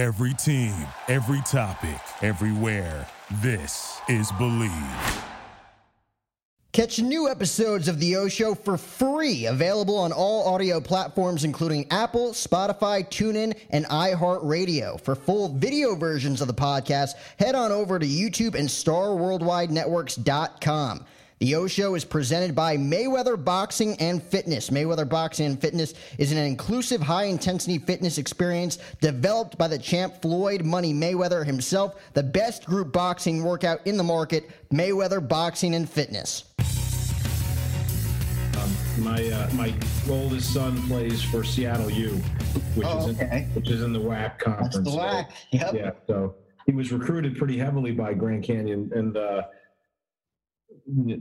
Every team, every topic, everywhere. This is Believe. Catch new episodes of The O Show for free, available on all audio platforms, including Apple, Spotify, TuneIn, and iHeartRadio. For full video versions of the podcast, head on over to YouTube and StarWorldWideNetworks.com. The O Show is presented by Mayweather Boxing and Fitness. Mayweather Boxing and Fitness is an inclusive, high intensity fitness experience developed by the champ Floyd Money Mayweather himself, the best group boxing workout in the market, Mayweather Boxing and Fitness. Um, my uh, my oldest son plays for Seattle U, which Oh, is okay. in, which is in the WAC conference. That's the whack. Yep. Yeah, so he was recruited pretty heavily by Grand Canyon, and uh,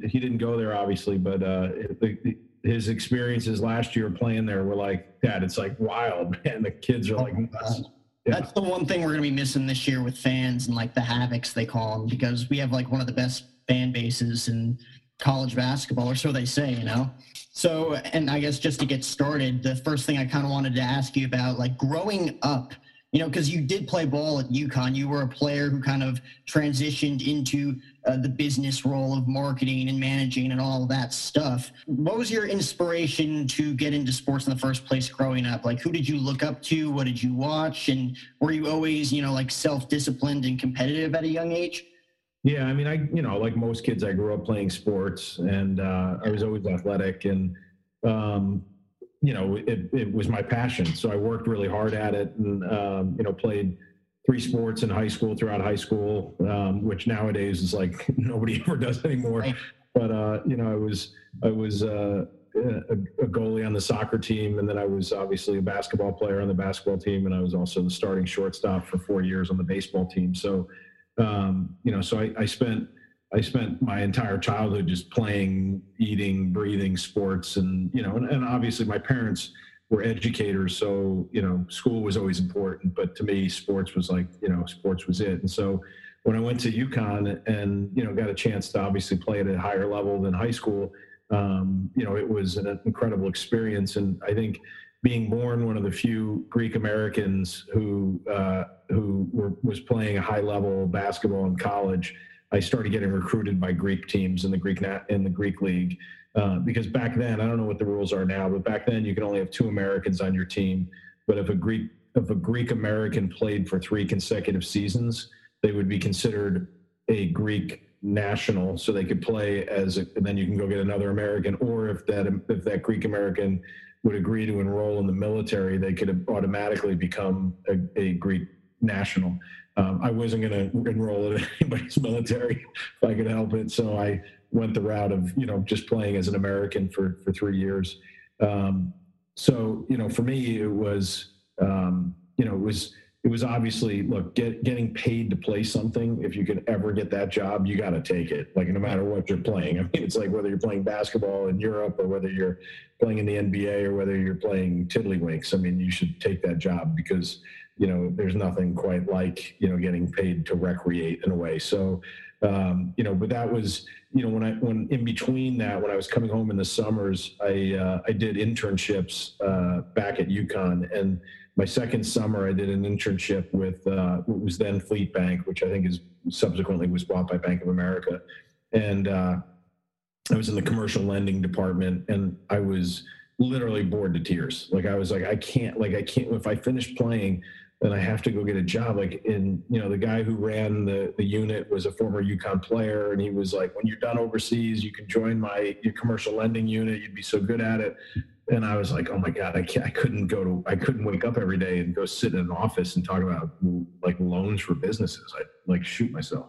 he didn't go there obviously, but uh, the, his experiences last year playing there were like, Dad, it's like wild, man. The kids are like nuts. Yeah. That's the one thing we're going to be missing this year with fans and like the havocs they call them because we have like one of the best fan bases in college basketball, or so they say, you know. So, and I guess just to get started, the first thing I kind of wanted to ask you about, like growing up, you know, because you did play ball at UConn, you were a player who kind of transitioned into uh, the business role of marketing and managing and all that stuff. What was your inspiration to get into sports in the first place growing up? Like, who did you look up to? What did you watch? And were you always, you know, like self disciplined and competitive at a young age? Yeah, I mean, I you know, like most kids, I grew up playing sports, and uh, I was always athletic, and um, you know, it, it was my passion. So I worked really hard at it, and um, you know, played three sports in high school throughout high school, um, which nowadays is like nobody ever does anymore. Right. But uh, you know, I was I was uh, a, a goalie on the soccer team, and then I was obviously a basketball player on the basketball team, and I was also the starting shortstop for four years on the baseball team. So um, you know, so I, I spent I spent my entire childhood just playing, eating, breathing sports, and you know, and, and obviously my parents were educators, so you know, school was always important, but to me, sports was like you know, sports was it, and so. When I went to UConn and you know got a chance to obviously play at a higher level than high school, um, you know it was an incredible experience. And I think being born one of the few Greek Americans who uh, who were, was playing a high level basketball in college, I started getting recruited by Greek teams in the Greek in the Greek league. Uh, because back then, I don't know what the rules are now, but back then you could only have two Americans on your team. But if a Greek if a Greek American played for three consecutive seasons, they would be considered a Greek national, so they could play as. A, and then you can go get another American, or if that if that Greek American would agree to enroll in the military, they could automatically become a, a Greek national. Um, I wasn't going to enroll in anybody's military if I could help it, so I went the route of you know just playing as an American for for three years. Um, so you know, for me, it was um, you know it was it was obviously look get, getting paid to play something. If you could ever get that job, you got to take it. Like no matter what you're playing. I mean, it's like whether you're playing basketball in Europe or whether you're playing in the NBA or whether you're playing tiddlywinks. I mean, you should take that job because you know there's nothing quite like you know getting paid to recreate in a way. So um, you know, but that was you know when I when in between that when I was coming home in the summers, I uh, I did internships uh, back at UConn and my second summer, I did an internship with uh, what was then Fleet Bank, which I think is subsequently was bought by Bank of America, and uh, I was in the commercial lending department, and I was literally bored to tears. Like I was like, I can't, like I can't. If I finish playing, then I have to go get a job. Like in, you know, the guy who ran the the unit was a former UConn player, and he was like, when you're done overseas, you can join my your commercial lending unit. You'd be so good at it and I was like, oh my god, I can't, I couldn't go to, I couldn't wake up every day and go sit in an office and talk about like loans for businesses. I like shoot myself.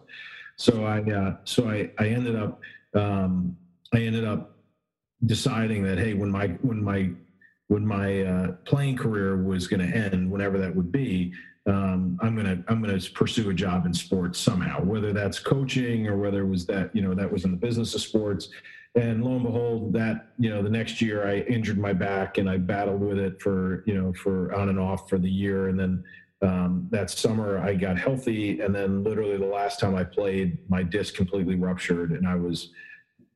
So I, uh, so I, I ended up, um, I ended up deciding that hey, when my, when my, when my uh, playing career was going to end, whenever that would be, um, I'm gonna I'm gonna pursue a job in sports somehow, whether that's coaching or whether it was that you know that was in the business of sports. And lo and behold, that you know the next year I injured my back and I battled with it for you know for on and off for the year, and then um, that summer I got healthy, and then literally the last time I played, my disc completely ruptured, and I was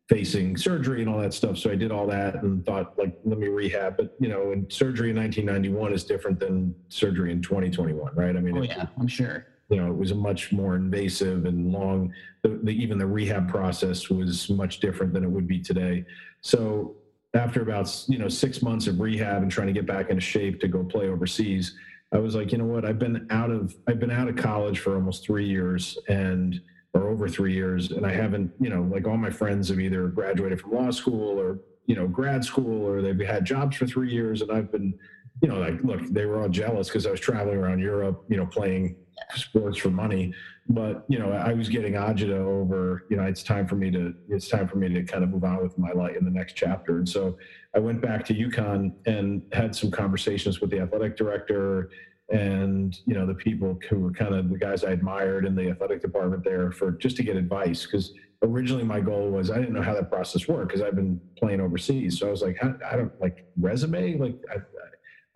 facing surgery and all that stuff. So I did all that and thought, like, let me rehab. But you know, and surgery in 1991 is different than surgery in 2021, right? I mean, oh yeah, I'm sure. You know, it was a much more invasive and long. The, the, even the rehab process was much different than it would be today. So after about you know six months of rehab and trying to get back into shape to go play overseas, I was like, you know what? I've been out of I've been out of college for almost three years and or over three years, and I haven't you know like all my friends have either graduated from law school or you know grad school or they've had jobs for three years, and I've been you know like look they were all jealous because I was traveling around Europe you know playing sports for money. But you know i was getting agita over you know it's time for me to it's time for me to kind of move on with my life in the next chapter. And so i went back to UConn and had some conversations with the athletic director and you know the people who were kind of the guys i admired in the athletic department there for just to get advice because originally my goal was i didn't know how that process worked because i've been playing overseas so i was like i don't like resume like I,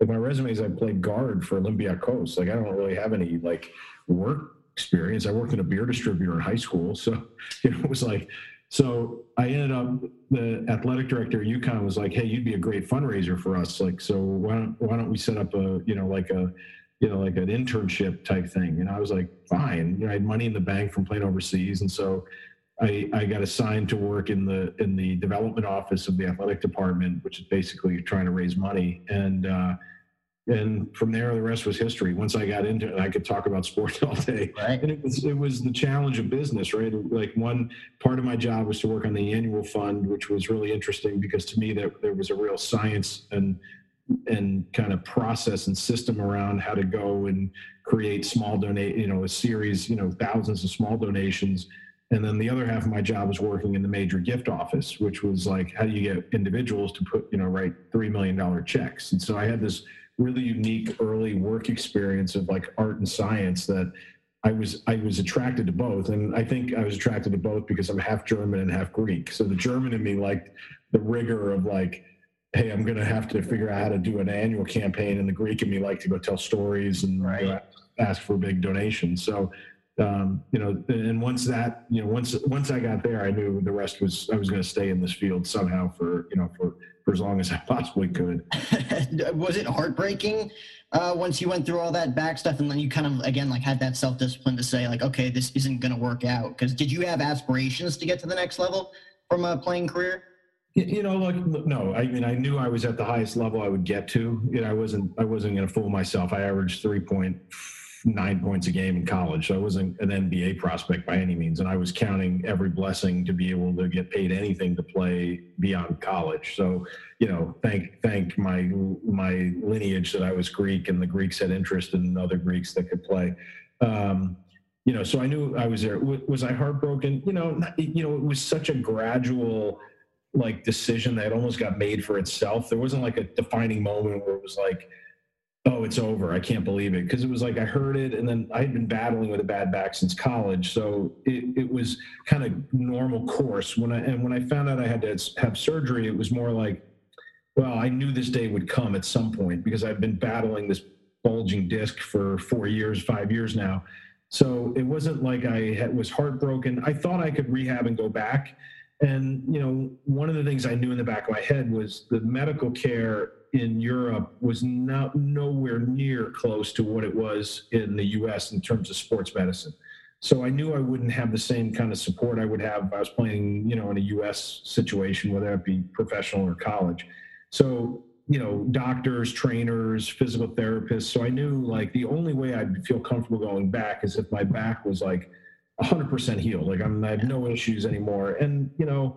like my resume is I played guard for Olympiacos. Like I don't really have any like work experience. I worked in a beer distributor in high school, so you know it was like. So I ended up the athletic director at UConn was like, "Hey, you'd be a great fundraiser for us. Like, so why don't why don't we set up a you know like a you know like an internship type thing?" And I was like, "Fine." You know, I had money in the bank from playing overseas, and so I, I, got assigned to work in the in the development office of the athletic department, which is basically trying to raise money. And uh, and from there the rest was history once i got into it i could talk about sports all day right. and it was it was the challenge of business right like one part of my job was to work on the annual fund which was really interesting because to me that there was a real science and and kind of process and system around how to go and create small donate you know a series you know thousands of small donations. And then the other half of my job was working in the major gift office which was like how do you get individuals to put you know write three million dollar checks? And so i had this really unique early work experience of like art and science that I was I was attracted to both, and I think I was attracted to both because I'm half German and half Greek. So the German in me liked the rigor of like, hey, I'm going to have to figure out how to do an annual campaign, and the Greek in me like to go tell stories and right. you know, ask for big donations. So um, you know, and once that you know once once I got there, I knew the rest was I was going to stay in this field somehow for you know for for as long as I possibly could. was it heartbreaking uh, once you went through all that back stuff, and then you kind of again like had that self discipline to say like, okay, this isn't going to work out? Because did you have aspirations to get to the next level from a playing career? You know, like no, I mean, I knew I was at the highest level I would get to. You know, I wasn't, I wasn't going to fool myself. I averaged three point nine points a game in college. So I wasn't an NBA prospect by any means. And I was counting every blessing to be able to get paid anything to play beyond college. So, you know, thank thank my my lineage that I was Greek and the Greeks had interest in other Greeks that could play. Um, you know, so I knew I was there. Was I heartbroken? You know, you know, it was such a gradual like decision that almost got made for itself. There wasn't like a defining moment where it was like, oh, it's over. I can't believe it. Because it was like I heard it, and then I had been battling with a bad back since college, so it, it was kind of normal course. When I and when I found out I had to have surgery, it was more like, well, I knew this day would come at some point because I've been battling this bulging disc for four years, five years now. So it wasn't like I had, was heartbroken. I thought I could rehab and go back. And you know, one of the things I knew in the back of my head was the medical care in Europe was not nowhere near close to what it was in the U.S. in terms of sports medicine. So I knew I wouldn't have the same kind of support I would have if I was playing, you know, in a U.S. situation, whether it be professional or college. So you know, doctors, trainers, physical therapists. So I knew like the only way I'd feel comfortable going back is if my back was like 100% healed. Like I'm, I have no issues anymore. And you know,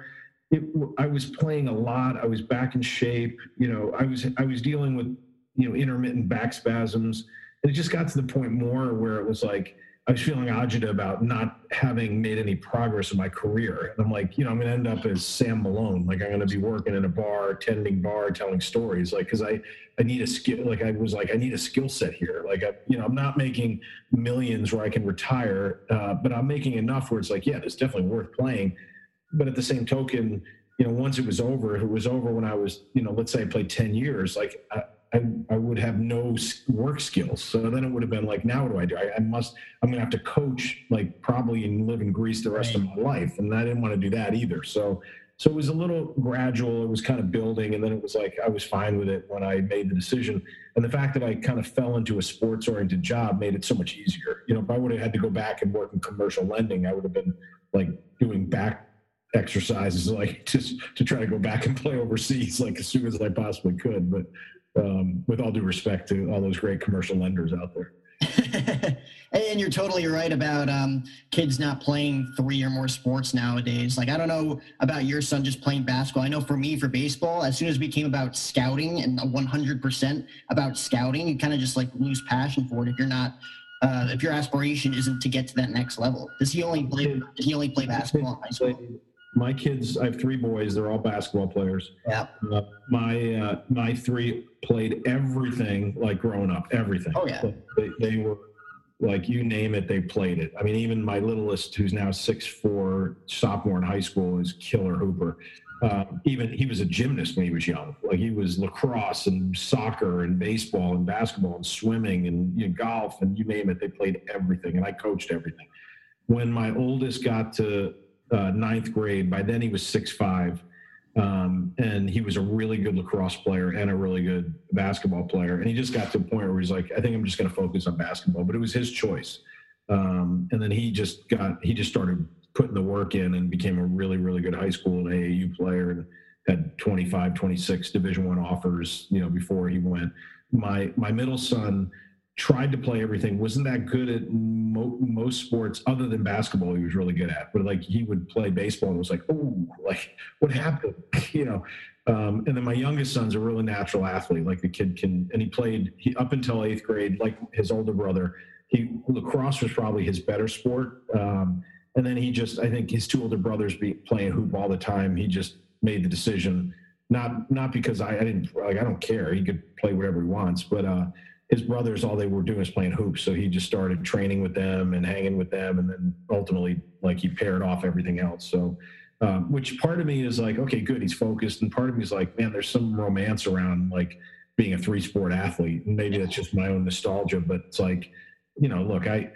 it, I was playing a lot. I was back in shape. You know, I was I was dealing with you know intermittent back spasms, and it just got to the point more where it was like I was feeling agita about not having made any progress in my career. And I'm like, you know, I'm going to end up as Sam Malone. Like I'm going to be working in a bar, tending bar, telling stories. Like, cause I, I need a skill. Like I was like, I need a skill set here. Like, I, you know, I'm not making millions where I can retire, uh, but I'm making enough where it's like, yeah, it's definitely worth playing but at the same token, you know, once it was over, it was over when I was, you know, let's say I played 10 years, like I, I, I would have no work skills. So then it would have been like, now what do I do? I, I must, I'm going to have to coach, like probably and live in Greece the rest of my life. And I didn't want to do that either. So, so it was a little gradual. It was kind of building, and then it was like I was fine with it when I made the decision. And the fact that I kind of fell into a sports oriented job made it so much easier. You know, if I would have had to go back and work in commercial lending, I would have been like doing back exercises like just to try to go back and play overseas like as soon as I possibly could. But um, with all due respect to all those great commercial lenders out there. and you're totally right about um, kids not playing three or more sports nowadays. Like, I don't know about your son just playing basketball. I know for me, for baseball, as soon as we came about scouting and 100% about scouting, you kind of just like lose passion for it if you're not. Uh, if your aspiration isn't to get to that next level, does he only play? Does he only play basketball in high school? My kids, I have three boys. They're all basketball players. Yeah. Uh, my uh, my three played everything like growing up. Everything. Oh yeah. They, they were like you name it, they played it. I mean, even my littlest, who's now six four, sophomore in high school, is killer hooper. Um, even he was a gymnast when he was young. Like he was lacrosse and soccer and baseball and basketball and swimming and you know, golf and you name it, they played everything. And I coached everything. When my oldest got to uh, ninth grade, by then he was six five um, and he was a really good lacrosse player and a really good basketball player. And he just got to a point where he's like, I think I'm just going to focus on basketball. But it was his choice. Um, and then he just got, he just started putting the work in and became a really, really good high school and AAU player and had 25, 26 Division One offers, you know, before he went. My my middle son tried to play everything wasn't that good at mo- most sports other than basketball he was really good at but like he would play baseball and was like oh like what happened? You know um, and then my youngest son's a really natural athlete like the kid can and he played he up until eighth grade like his older brother he lacrosse was probably his better sport um, and then he just i think his two older brothers be playing hoop all the time he just made the decision not not because i, I didn't like i don't care he could play whatever he wants but uh his brothers all they were doing was playing hoops. So he just started training with them and hanging with them. And then ultimately like he paired off everything else. So um, which part of me is like okay good he's focused. And part of me is like man there's some romance around like being a three sport athlete. Maybe that's just my own nostalgia but it's like you know look i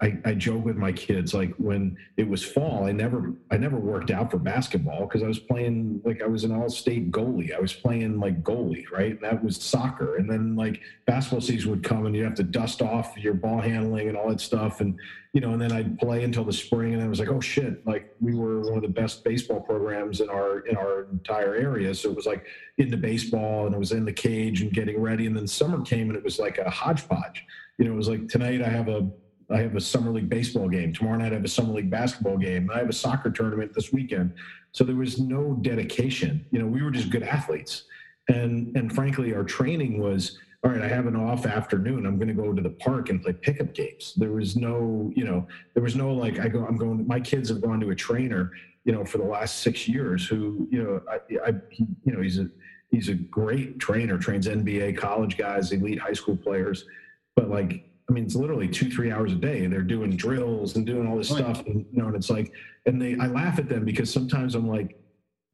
I, I joke with my kids like when it was fall, I never I never worked out for basketball because I was playing like I was an all state goalie. I was playing like goalie, right? That was soccer. And then like basketball season would come and you have to dust off your ball handling and all that stuff. And you know, and then I'd play until the spring and I was like, oh shit, like we were one of the best baseball programs in our in our entire area. So it was like into baseball and it was in the cage and getting ready. And then summer came and it was like a hodgepodge. You know, it was like tonight I have a I have a summer league baseball game. Tomorrow night I have a summer league basketball game. I have a soccer tournament this weekend. So there was no dedication. You know, we were just good athletes. And and frankly, our training was all right, I have an off afternoon. I'm going to go to the park and play pickup games. There was no, you know, there was no like I go. I'm going. My kids have gone to a trainer, you know, for the last six years. Who, you know, I, I he, you know, he's a he's a great trainer. Trains NBA college guys, elite high school players. But like I mean, it's literally two, three hours a day. They're doing drills and doing all this stuff, and you know, and it's like, and they, I laugh at them because sometimes I'm like,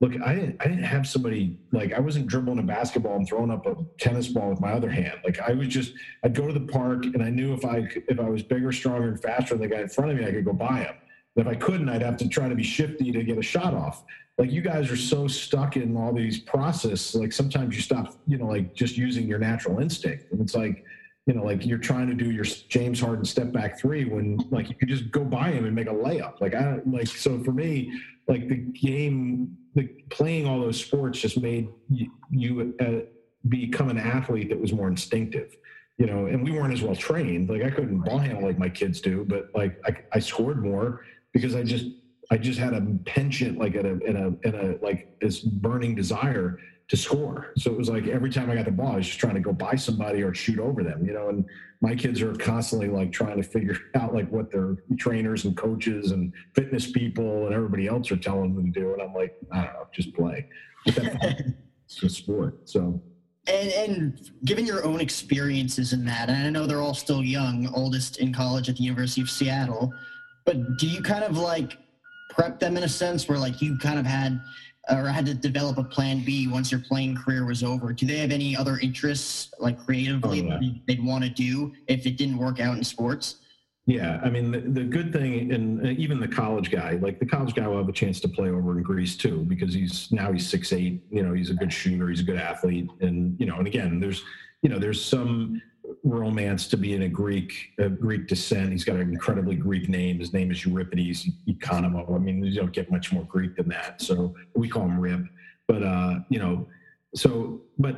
look, I didn't, I didn't have somebody like I wasn't dribbling a basketball and throwing up a tennis ball with my other hand. Like I was just, I'd go to the park, and I knew if I if I was bigger, stronger, and faster than the guy in front of me, I could go by him. And if I couldn't, I'd have to try to be shifty to get a shot off. Like you guys are so stuck in all these process, like sometimes you stop, you know, like just using your natural instinct, and it's like you know, like you're trying to do your James Harden step back three when like you could just go by him and make a layup. Like I like so for me, like the game, the playing all those sports just made you, you uh, become an athlete that was more instinctive. You know, and we weren't as well trained. Like I couldn't ball handle like my kids do, but like I, I scored more because I just I just had a penchant like at a in a in a like this burning desire to score. So it was like every time I got the ball, I was just trying to go by somebody or shoot over them, you know. And my kids are constantly like trying to figure out like what their trainers and coaches and fitness people and everybody else are telling them to do. And I'm like, I don't know, just play. it's a sport. So. And, and given your own experiences in that, and I know they're all still young, oldest in college at the University of Seattle, but do you kind of like prep them in a sense where like you kind of had or had to develop a plan B once your playing career was over? Do they have any other interests, like creatively, oh, yeah. they'd want to do if it didn't work out in sports? Yeah, I mean the, the good thing, and uh, even the college guy, like the college guy will have a chance to play over in Greece too, because he's now he's six eight. You know, he's a good shooter, he's a good athlete, and you know, and again, there's you know, there's some romance to being a Greek, a Greek descent. He's got an incredibly Greek name. His name is Euripides Economou. I mean, you don't get much more Greek than that. So we call him Rip. But uh, you know, so but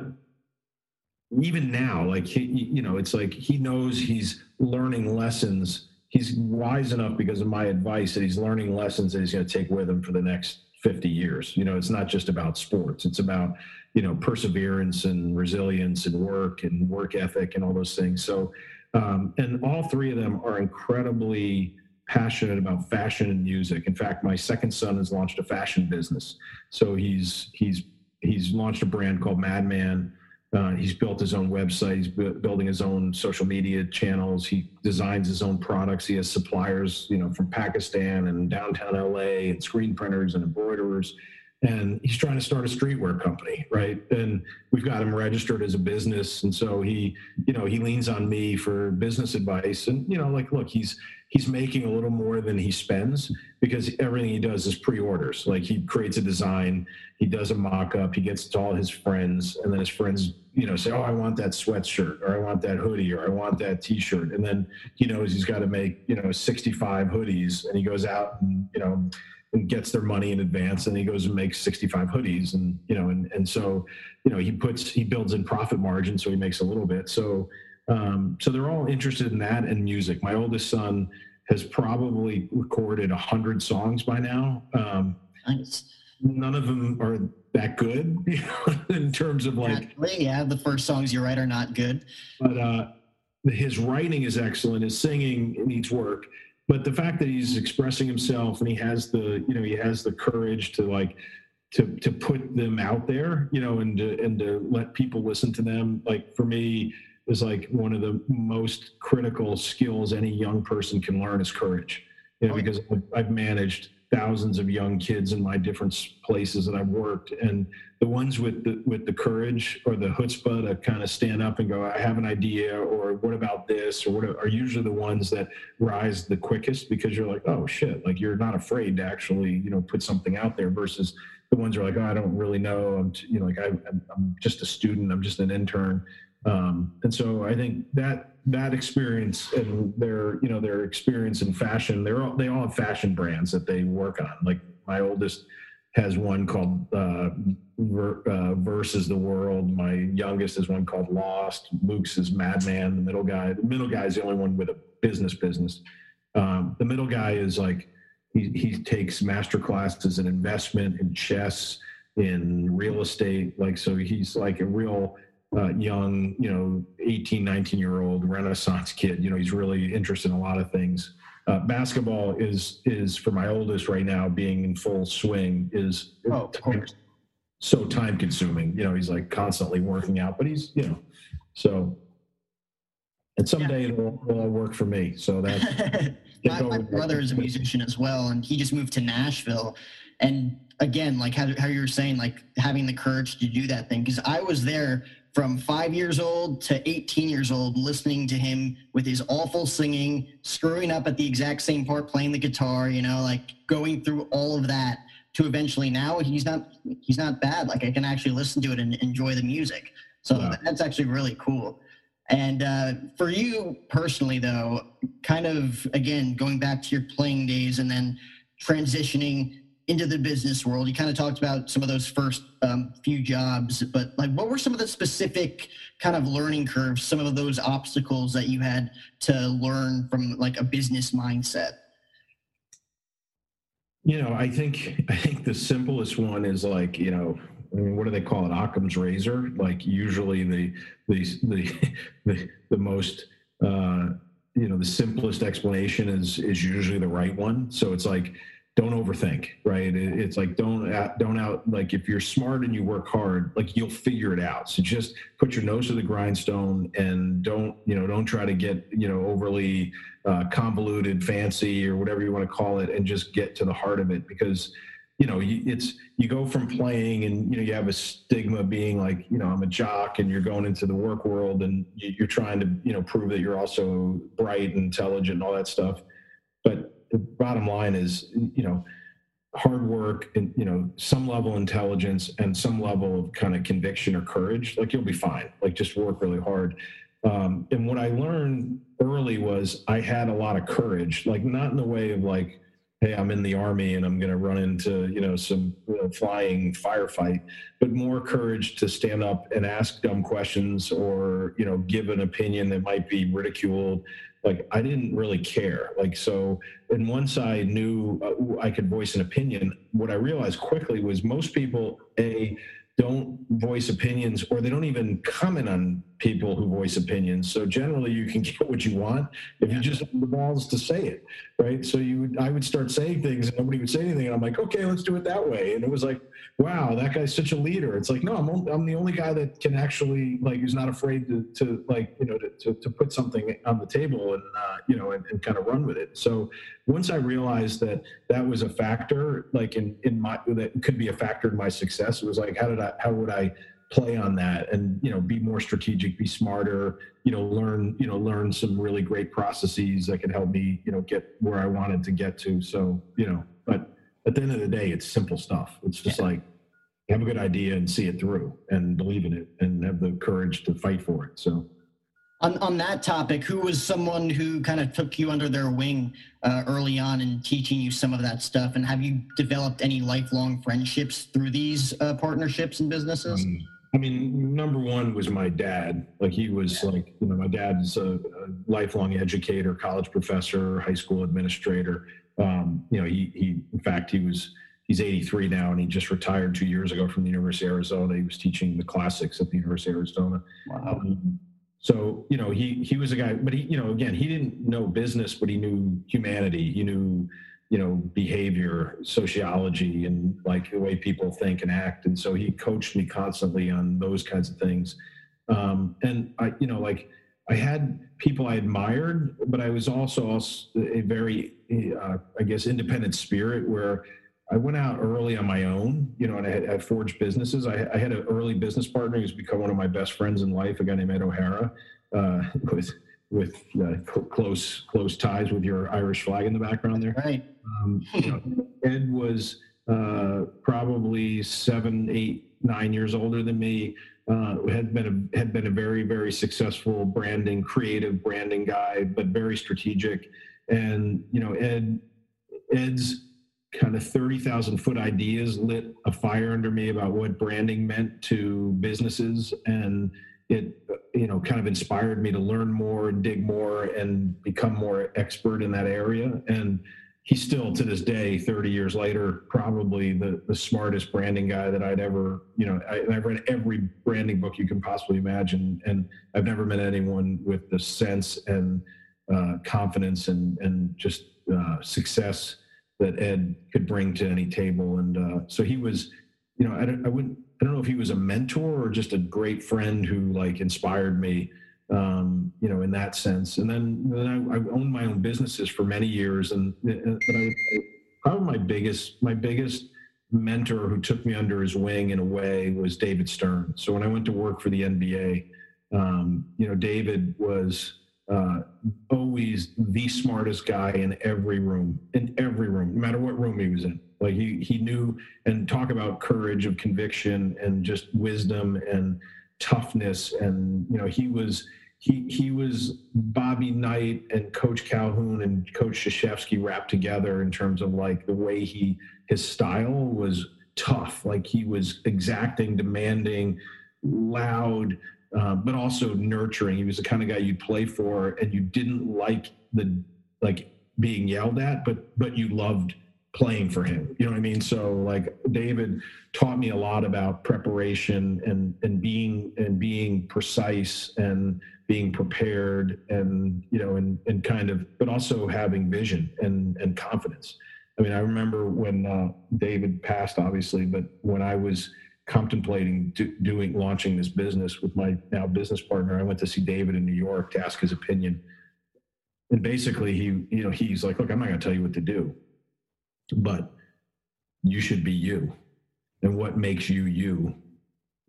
even now, like he, you know, it's like he knows he's learning lessons. He's wise enough because of my advice that he's learning lessons that he's going to take with him for the next 50 years. You know, it's not just about sports. It's about, you know, perseverance and resilience and work and work ethic and all those things. So, um, and all three of them are incredibly passionate about fashion and music. In fact, my second son has launched a fashion business. So he's, he's, he's launched a brand called Madman uh, he's built his own website. He's bu- building his own social media channels. He designs his own products. He has suppliers, you know, from Pakistan and downtown LA, and screen printers and embroiderers. And he's trying to start a streetwear company, right? And we've got him registered as a business, and so he, you know, he leans on me for business advice. And you know, like, look, he's he's making a little more than he spends because everything he does is pre-orders. Like he creates a design, he does a mock-up, he gets to all his friends, and then his friends, you know, say, "Oh, I want that sweatshirt, or I want that hoodie, or I want that T-shirt," and then he knows he's got to make, you know, 65 hoodies, and he goes out and you know and gets their money in advance and he goes and makes 65 hoodies and you know and and so you know he puts he builds in profit margin so he makes a little bit so um, so they're all interested in that and music. My oldest son has probably recorded a hundred songs by now. Um, nice. None of them are that good you know, in terms of like. Yeah, the first songs you write are not good. But uh, his writing is excellent. His singing needs work. But the fact that he's expressing himself and he has the, you know, he has the courage to like to to put them out there, you know, and to, and to let people listen to them. Like for me, is like one of the most critical skills any young person can learn is courage. You know, oh, because I've managed thousands of young kids in my different places that I've worked, and the ones with the with the courage or the chutzpah to kind of stand up and go, "I have an idea," or "What about this?" or what are usually the ones that rise the quickest because you're like, "Oh shit!" Like you're not afraid to actually you know put something out there versus the ones who are like, "Oh, I don't really know." I'm you know like I, I'm just a student. I'm just an intern um, and so I think that that experience and their you know their experience in fashion, they're all, they all have fashion brands that they work on. Like my oldest has one called uh, Ver, uh, Versus the World. My youngest is one called Lost. Luke's is Madman. The middle guy, the middle guy is the only one with a business business. Um, the middle guy is like he, he takes master classes in investment, in chess, in real estate. Like so, he's like a real uh, young, you know, 18, 19 year old Renaissance kid. You know, he's really interested in a lot of things. Uh, basketball is is for my oldest right now, being in full swing, is oh, time, so time consuming. You know, he's like constantly working out, but he's you know, so. And someday yeah. it'll, it'll all work for me. So that my, my brother is a musician as well, and he just moved to Nashville. And again, like how, how you were saying, like having the courage to do that thing. Because I was there from five years old to 18 years old, listening to him with his awful singing, screwing up at the exact same part, playing the guitar, you know, like going through all of that to eventually now he's not he's not bad. Like I can actually listen to it and enjoy the music. So wow. that's actually really cool. And uh, for you personally, though, kind of again going back to your playing days and then transitioning into the business world. You kind of talked about some of those first um, few jobs, but like, what were some of the specific kind of learning curves, some of those obstacles that you had to learn from like a business mindset? You know, I think I think the simplest one is like you know, I mean, what do they call it? Occam's razor. Like usually the the the the, the most uh, you know the simplest explanation is is usually the right one. So it's like don't overthink right it's like don't don't out like if you're smart and you work hard like you'll figure it out so just put your nose to the grindstone and don't you know don't try to get you know overly uh, convoluted fancy or whatever you want to call it and just get to the heart of it because you know, it's you go from playing and you know you have a stigma being like you know I'm a jock and you're going into the work world and you're trying to you know prove that you're also bright and intelligent and all that stuff. But the bottom line is you know hard work and you know some level of intelligence and some level of kind of conviction or courage like you'll be fine like just work really hard um, and what i learned early was i had a lot of courage like not in the way of like hey, I'm in the army and I'm going to run into you know some you know, flying firefight, but more courage to stand up and ask dumb questions or you know give an opinion that might be ridiculed. Like I didn't really care. Like so, and once I knew uh, I could voice an opinion, what I realized quickly was most people a don't voice opinions or they don't even comment on people who voice opinions. So generally you can get what you want if you just have the balls to say it. Right. So you would I would start saying things and nobody would say anything. And I'm like, okay, let's do it that way. And it was like, wow, that guy's such a leader. It's like, no, I'm, only, I'm the only guy that can actually like who's not afraid to, to like, you know, to, to, to put something on the table and uh, you know, and, and kind of run with it. So once I realized that that was a factor, like in, in my that could be a factor in my success, it was like, how did I how would I play on that and you know be more strategic be smarter you know learn you know learn some really great processes that can help me you know get where i wanted to get to so you know at the end of the day it's simple stuff it's just yeah. like have a good idea and see it through and believe in it and have the courage to fight for it so on, on that topic who was someone who kind of took you under their wing uh, early on in teaching you some of that stuff and have you developed any lifelong friendships through these uh, partnerships and businesses um, I mean, number one was my dad. Like he was yeah. like, you know, my dad's a, a, lifelong educator, college professor, high school administrator. Um, you know, he he in fact he was he's 83 now and he just retired two years ago from the University of Arizona. He was teaching the classics at the University of Arizona. Wow. Um, so you know he he was a guy, but he you know again he didn't know business, but he knew humanity. He knew you know behavior sociology and like the way people think and act and so he coached me constantly on those kinds of things um, and i you know like i had people i admired but i was also, a very uh, i guess independent spirit where i went out early on my own you know and i had, had forged businesses I, I, had an early business partner who's become one of my best friends in life a guy named ed o'hara uh, with with uh, close close ties with your Irish flag in the background there. Right. Um, you know, Ed was uh, probably seven, eight, nine years older than me. Uh, had been a, had been a very very successful branding, creative branding guy, but very strategic. And you know, Ed Ed's kind of 30,000 foot ideas lit a fire under me about what branding meant to businesses and it you know kind of inspired me to learn more dig more and become more expert in that area and he's still to this day 30 years later probably the, the smartest branding guy that i'd ever you know I, have read every branding book you can possibly imagine and i've never met anyone with the sense and uh, confidence and and just uh, success that ed could bring to any table. And uh, so he was you know I, I wouldn't I don't know if he was a mentor or just a great friend who like inspired me, um, you know, in that sense. And then, then I, I, owned my own businesses for many years, and but I, probably my biggest my biggest mentor who took me under his wing in a way was David Stern. So when I went to work for the NBA, um, you know, David was uh, always the smartest guy in every room, in every room, no matter what room he was in. Like he he knew and talk about courage of conviction and just wisdom and toughness and you know he was he he was Bobby Knight and Coach Calhoun and Coach Krzyzewski wrapped together in terms of like the way he his style was tough. Like he was exacting, demanding, loud, uh, but also nurturing. He was the kind of guy you'd play for and you didn't like the like being yelled at, but but you loved playing for him. You know what I mean? So like David taught me a lot about preparation and and being and being precise and being prepared and you know and and kind of but also having vision and and confidence. I mean, I remember when uh, David passed, obviously, but when I was contemplating do, doing launching this business with my now business partner, I went to see David in New York to ask his opinion. And basically, he, you know, he's like, "Look, I'm not going to tell you what to do but you should be you. And what makes you you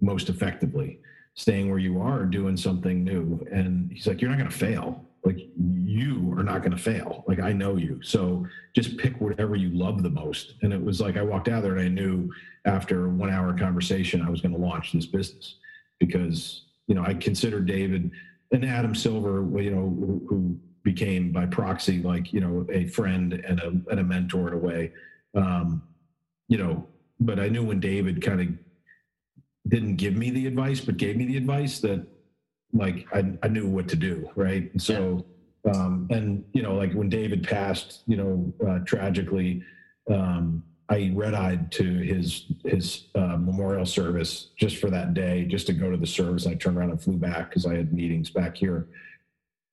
most effectively? Staying where you are doing something new? And he's like you're not going to fail. Like you are not going to fail. Like i know you. So just pick whatever you love the most. And it was like i walked out there and i knew after one hour conversation i was going to launch this business. Because you know i considered david and adam silver you know who became by proxy like you know a friend and a, and a mentor in a way um, you know but i knew when david kind of didn't give me the advice but gave me the advice that like I, I knew what to do, right? And so, yeah. um, and you know, like when David passed, you know, uh, tragically, um, I red-eyed to his his uh, memorial service just for that day, just to go to the service. I turned around and flew back because I had meetings back here.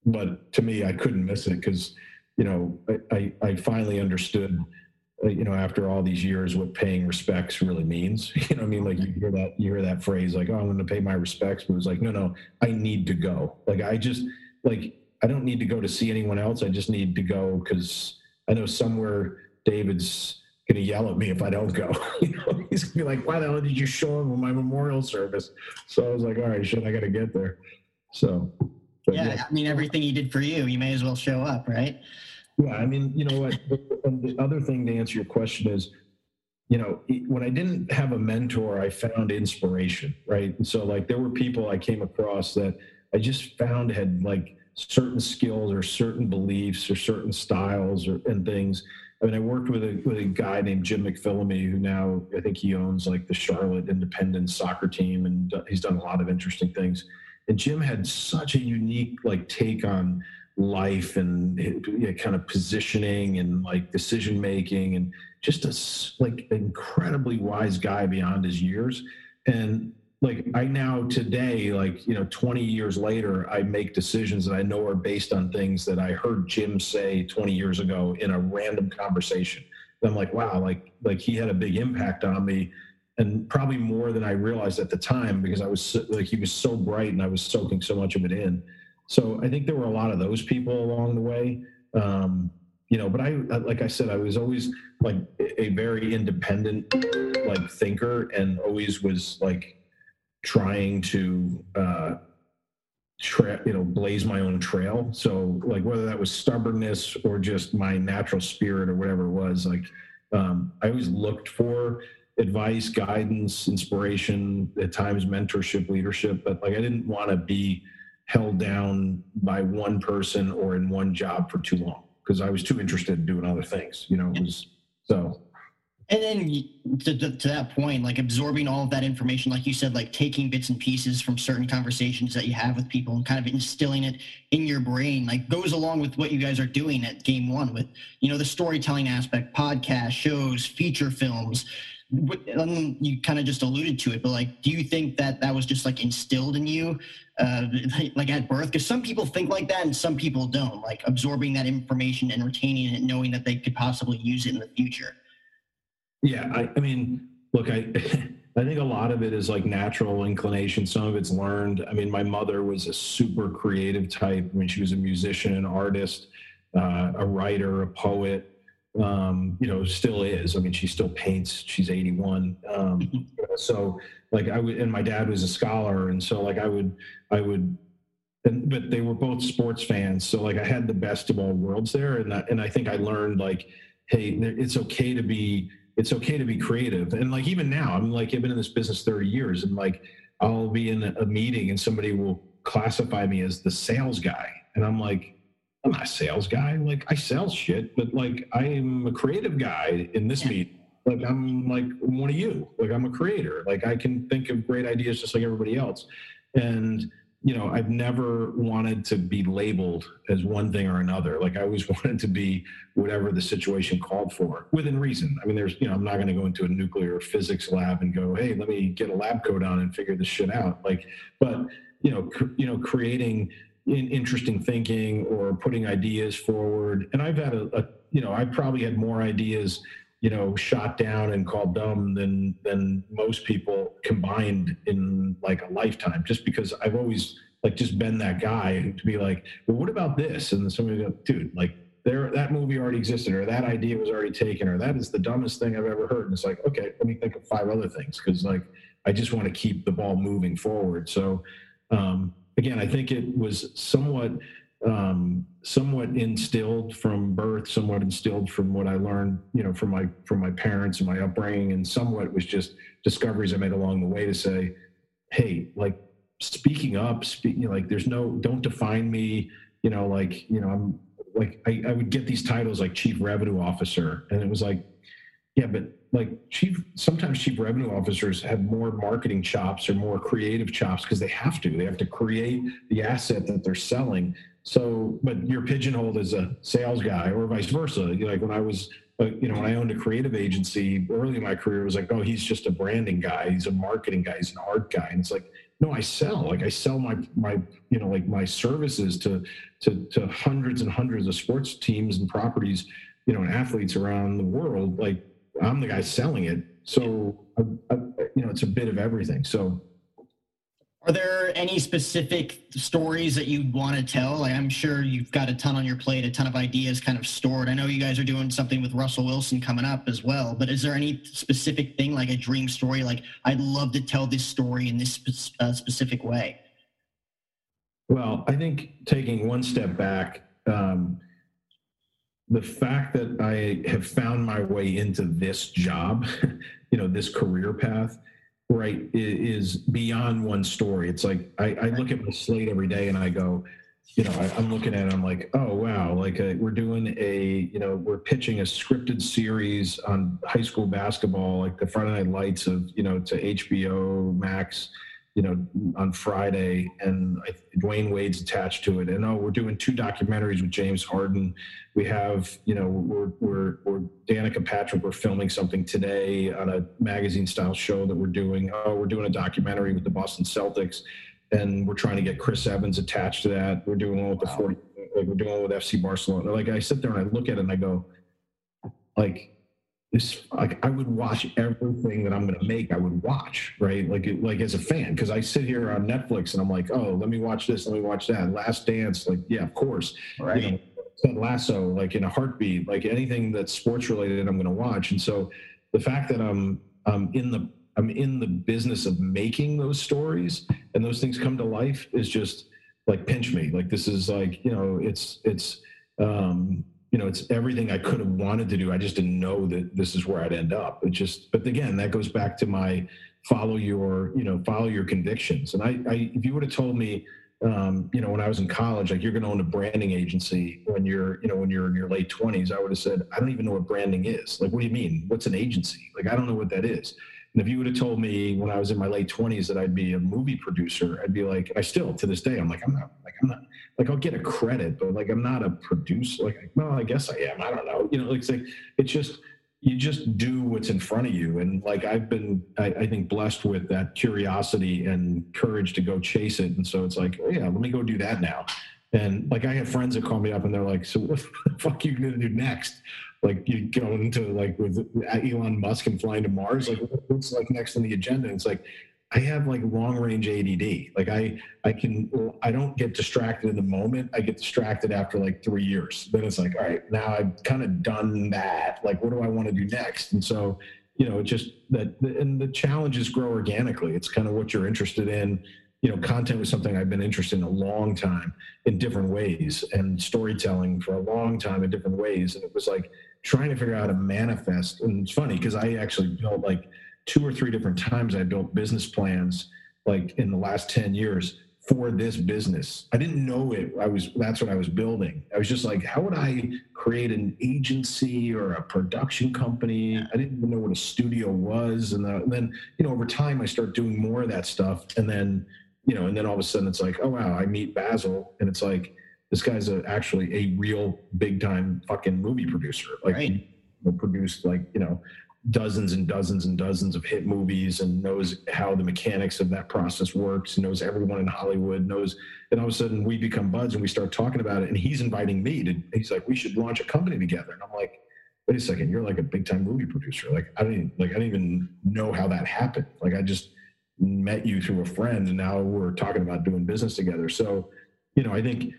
But to me, I couldn't miss it because, you know, I, I, I finally understood uh, you know, after all these years, what paying respects really means. You know, I mean, like you hear that, you hear that phrase, like, "Oh, I'm going to pay my respects," but it was like, no, no, I need to go. Like, I just, like, I don't need to go to see anyone else. I just need to go because I know somewhere David's going to yell at me if I don't go. you know, he's going to be like, "Why the hell did you show up for my memorial service?" So I was like, "All right, shit, I got to get there." So, yeah, yeah, I mean, everything he did for you, you may as well show up, right? Yeah, I mean, you know what? And the other thing to answer your question is, you know, when I didn't have a mentor, I found inspiration, right? And so, like, there were people I came across that I just found had like certain skills or certain beliefs or certain styles or and things. I mean, I worked with a with a guy named Jim McPhillamy, who now I think he owns like the Charlotte Independence soccer team, and uh, he's done a lot of interesting things. And Jim had such a unique like take on life and you know, kind of positioning and like decision making and just a like incredibly wise guy beyond his years. And like i now today like you know 20 years later i make decisions that i know are based on things that i heard jim say 20 years ago in a random conversation. And i'm like wow like like he had a big impact on me and probably more than i realized at the time because i was like he was so bright and i was soaking so much of it in so I think there were a lot of those people along the way. Um, you know, but I, like I said, I was always like a very independent, like thinker, and always was like trying to, uh, tra- you know, blaze my own trail. So like whether that was stubbornness or just my natural spirit or whatever it was, like um, I always looked for advice, guidance, inspiration, at times mentorship, leadership, but like I didn't want to be held down by one person or in one job for too long because I was too interested in doing other things. You know, it was so. And then to, to, to, that point, like absorbing all of that information, like you said, like taking bits and pieces from certain conversations that you have with people and kind of instilling it in your brain, like goes along with what you guys are doing at Game One with, you know, the storytelling aspect, podcast, shows, feature films, you kind of just alluded to it, but like, do you think that that was just like instilled in you, uh, like at birth? Because some people think like that, and some people don't. Like absorbing that information and retaining it, knowing that they could possibly use it in the future. Yeah, I, I mean, look, I. I think a lot of it is like natural inclination. Some of it's learned. I mean, my mother was a super creative type. I mean, she was a musician, an artist, uh, a writer, a poet um, you know, still is. I mean, she still paints. She's 81. Um, so like I would, and my dad was a scholar. And so like I would, I would, and, but they were both sports fans. So like I had the best of all worlds there. And I, and I think I learned like, Hey, it's okay to be, it's okay to be creative. And like, even now I'm like, I've been in this business 30 years and like, I'll be in a meeting and somebody will classify me as the sales guy. And I'm like, I'm not a sales guy. Like I sell shit, but like I am a creative guy in this yeah. meeting. Like I'm like one of you. Like I'm a creator. Like I can think of great ideas just like everybody else. And you know, I've never wanted to be labeled as one thing or another. Like I always wanted to be whatever the situation called for, within reason. I mean, there's, you know, I'm not going to go into a nuclear physics lab and go, hey, let me get a lab coat on and figure this shit out. Like, but you know, cr- you know, creating in interesting thinking or putting ideas forward. And I've had a, a, you know, I probably had more ideas, you know, shot down and called dumb than than most people combined in like a lifetime. Just because I've always like just been that guy to be like, well, what about this? And somebody go, dude, like there that movie already existed or that idea was already taken or that is the dumbest thing I've ever heard. And it's like, okay, let me think of five other things because like I just want to keep the ball moving forward. So um, again, I think it was somewhat um, somewhat instilled from birth, somewhat instilled from what I learned, you know, from my from my parents and my upbringing, and somewhat was just discoveries I made along the way to say, hey, like speaking up, you know, like there's no don't define me, you know, like you know I'm like I, I would get these titles like chief revenue officer, and it was like, yeah, but like chief sometimes chief revenue officers have more marketing chops or more creative chops because they have to. They have to create the asset that they're selling. So, but you're pigeonholed as a sales guy or vice versa. Like when I was, uh, you know, when I owned a creative agency early in my career, it was like, oh, he's just a branding guy. He's a marketing guy. He's an art guy. And it's like, no, I sell. Like I sell my my you know like my services to to to hundreds and hundreds of sports teams and properties, you know, and athletes around the world. Like I'm the guy selling it. So I, I, you know, it's a bit of everything. So are there any specific stories that you'd want to tell? Like, I'm sure you've got a ton on your plate, a ton of ideas kind of stored. I know you guys are doing something with Russell Wilson coming up as well, but is there any specific thing, like a dream story? Like, I'd love to tell this story in this spe- uh, specific way. Well, I think taking one step back, um, the fact that I have found my way into this job, you know, this career path, right is beyond one story. It's like I, I, look at my slate every day and i go you know I, am looking at it i'm like oh wow like uh, we're doing a you know we're pitching a scripted series on high school basketball like the friday night lights of you know to hbo max you know, on Friday, and I, Dwyane Wade's attached to it. And oh, we're doing two documentaries with James Harden. We have, you know, we're we're, we're Danica Patrick. We're filming something today on a magazine style show that we're doing. Oh, we're doing a documentary with the Boston Celtics, and we're trying to get Chris Evans attached to that. We're doing one with the wow. 40. Like we're doing one with FC Barcelona. Like I sit there and I look at it and I go, like this like I would watch everything that I'm going to make. I would watch right, like like as a fan, because I sit here on Netflix and I'm like, oh, let me watch this, let me watch that. Last Dance, like yeah, of course, right. You know, Ted Lasso, like in a heartbeat, like anything that's sports related, I'm going to watch. And so the fact that I'm I'm in the I'm in the business of making those stories and those things come to life is just like pinch me. Like this is like you know it's it's um you know, it's everything I could have wanted to do. I just didn't know that this is where I'd end up. It just, but again, that goes back to my follow your, you know, follow your convictions. And I, I if you would have told me, um, you know, when I was in college, like you're going to own a branding agency when you're, you know, when you're in your late 20s, I would have said, I don't even know what branding is. Like, what do you mean? What's an agency? Like, I don't know what that is. And if you would have told me when I was in my late 20s that I'd be a movie producer, I'd be like, I still to this day, I'm like, I'm not, like, I'm not, like, I'll get a credit, but like, I'm not a producer. Like, well, I guess I am. I don't know. You know, like, it's like, it's just, you just do what's in front of you. And like, I've been, I, I think, blessed with that curiosity and courage to go chase it. And so it's like, oh, yeah, let me go do that now. And like I have friends that call me up and they're like, "So what the fuck are you gonna do next?" Like you go into like with uh, Elon Musk and flying to Mars, like what's like next on the agenda? It's like I have like long range ADD. Like I I can I don't get distracted in the moment. I get distracted after like three years. Then it's like all right, now I've kind of done that. Like what do I want to do next? And so you know, just that and the challenges grow organically. It's kind of what you're interested in you know, content was something I've been interested in a long time in different ways and storytelling for a long time in different ways. And it was like trying to figure out how to manifest. And it's funny because I actually built like two or three different times I built business plans like in the last 10 years for this business. I didn't know it. I was that's what I was building. I was just like, how would I create an agency or a production company? I didn't even know what a studio was. And, the, and then, you know, over time I start doing more of that stuff. And then, you know, and then all of a sudden it's like, oh wow, I meet Basil and it's like, this guy's a, actually a real big time fucking movie producer. Like right. he produced like, you know, dozens and dozens and dozens of hit movies and knows how the mechanics of that process works, knows everyone in Hollywood, knows and all of a sudden we become buds and we start talking about it and he's inviting me to he's like, we should launch a company together. And I'm like, wait a second, you're like a big time movie producer. Like I didn't like I didn't even know how that happened. Like I just met you through a friend and now we're talking about doing business together. So, you know, I think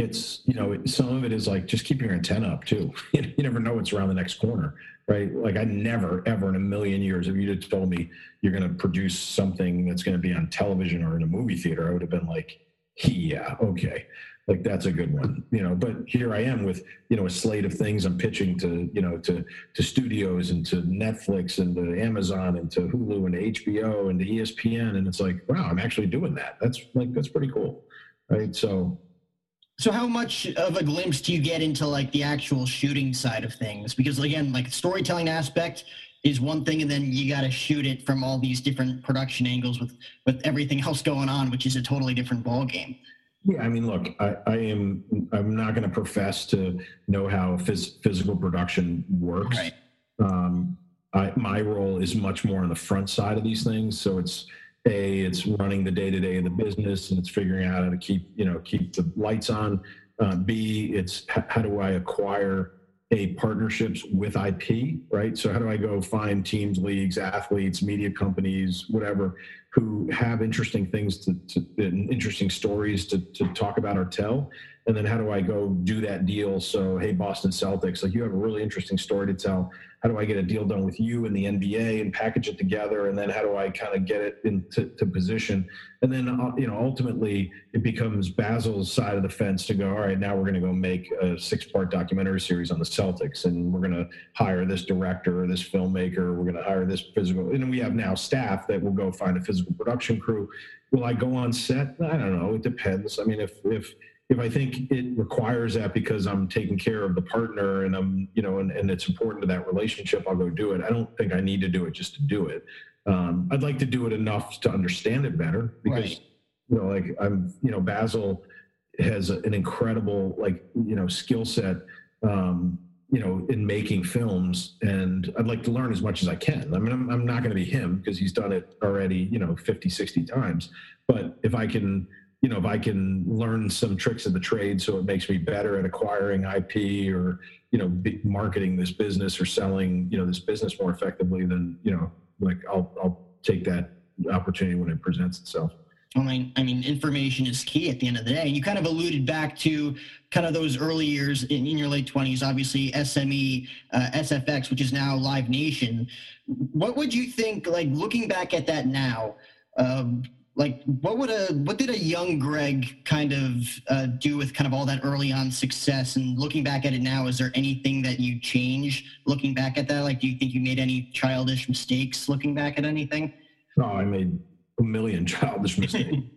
it's you know some of it is like just keep your antenna up too. You never know what's around the next corner right? Like i never ever in a million years if you'd have told me you're going to produce something that's going to be on television or in a movie theater i would have been like yeah okay. Like that's a good one you know? But here i am with you know a slate of things i'm pitching to you know to to studios and to netflix and to amazon and to hulu and to hbo and to espn and it's like wow i'm actually doing that. That's like that's pretty cool right? So so how much of a glimpse do you get into like the actual shooting side of things? Because again, like storytelling aspect is one thing, and then you got to shoot it from all these different production angles with with everything else going on, which is a totally different ball game. Yeah, I mean, look, I, I am I'm not going to profess to know how phys- physical production works. Right. Um, I, my role is much more on the front side of these things, so it's a it's running the day to day of the business and it's figuring out how to keep you know keep the lights on. Uh, B it's how do I acquire a partnerships with IP, right? So how do I go find teams, leagues, athletes, media companies, whatever, who have interesting things to, to interesting stories to, to talk about or tell, and then how do I go do that deal? So hey, Boston Celtics, like you have a really interesting story to tell how do I get a deal done with you and the NBA and package it together? And then how do I kind of get it into to position? And then, uh, you know, ultimately it becomes Basil's side of the fence to go, all right, now we're going to go make a six part documentary series on the Celtics and we're going to hire this director or this filmmaker. We're going to hire this physical. And we have now staff that will go find a physical production crew. Will I go on set? I don't know. It depends. I mean, if, if, if I think it requires that because I'm taking care of the partner and I'm, you know, and, and it's important to that relationship, I'll go do it. I don't think I need to do it just to do it. Um, I'd like to do it enough to understand it better because, right. you know, like I'm, you know, Basil has an incredible, like, you know, skill set, um, you know, in making films. And I'd like to learn as much as I can. I mean, I'm, I'm not going to be him because he's done it already, you know, 50, 60 times. But if I can, you know, if I can learn some tricks of the trade so it makes me better at acquiring IP or, you know, marketing this business or selling, you know, this business more effectively, then, you know, like I'll, I'll take that opportunity when it presents itself. I mean, I mean, information is key at the end of the day. And you kind of alluded back to kind of those early years in, in your late twenties. Obviously, SME, uh, SFX, which is now Live Nation. What would you think? Like looking back at that now, um, like what would a what did a young greg kind of uh, do with kind of all that early on success? And looking back at it now is there anything that you change looking back at that? Like do you think you made any childish mistakes looking back at anything? No i made a million childish mistakes.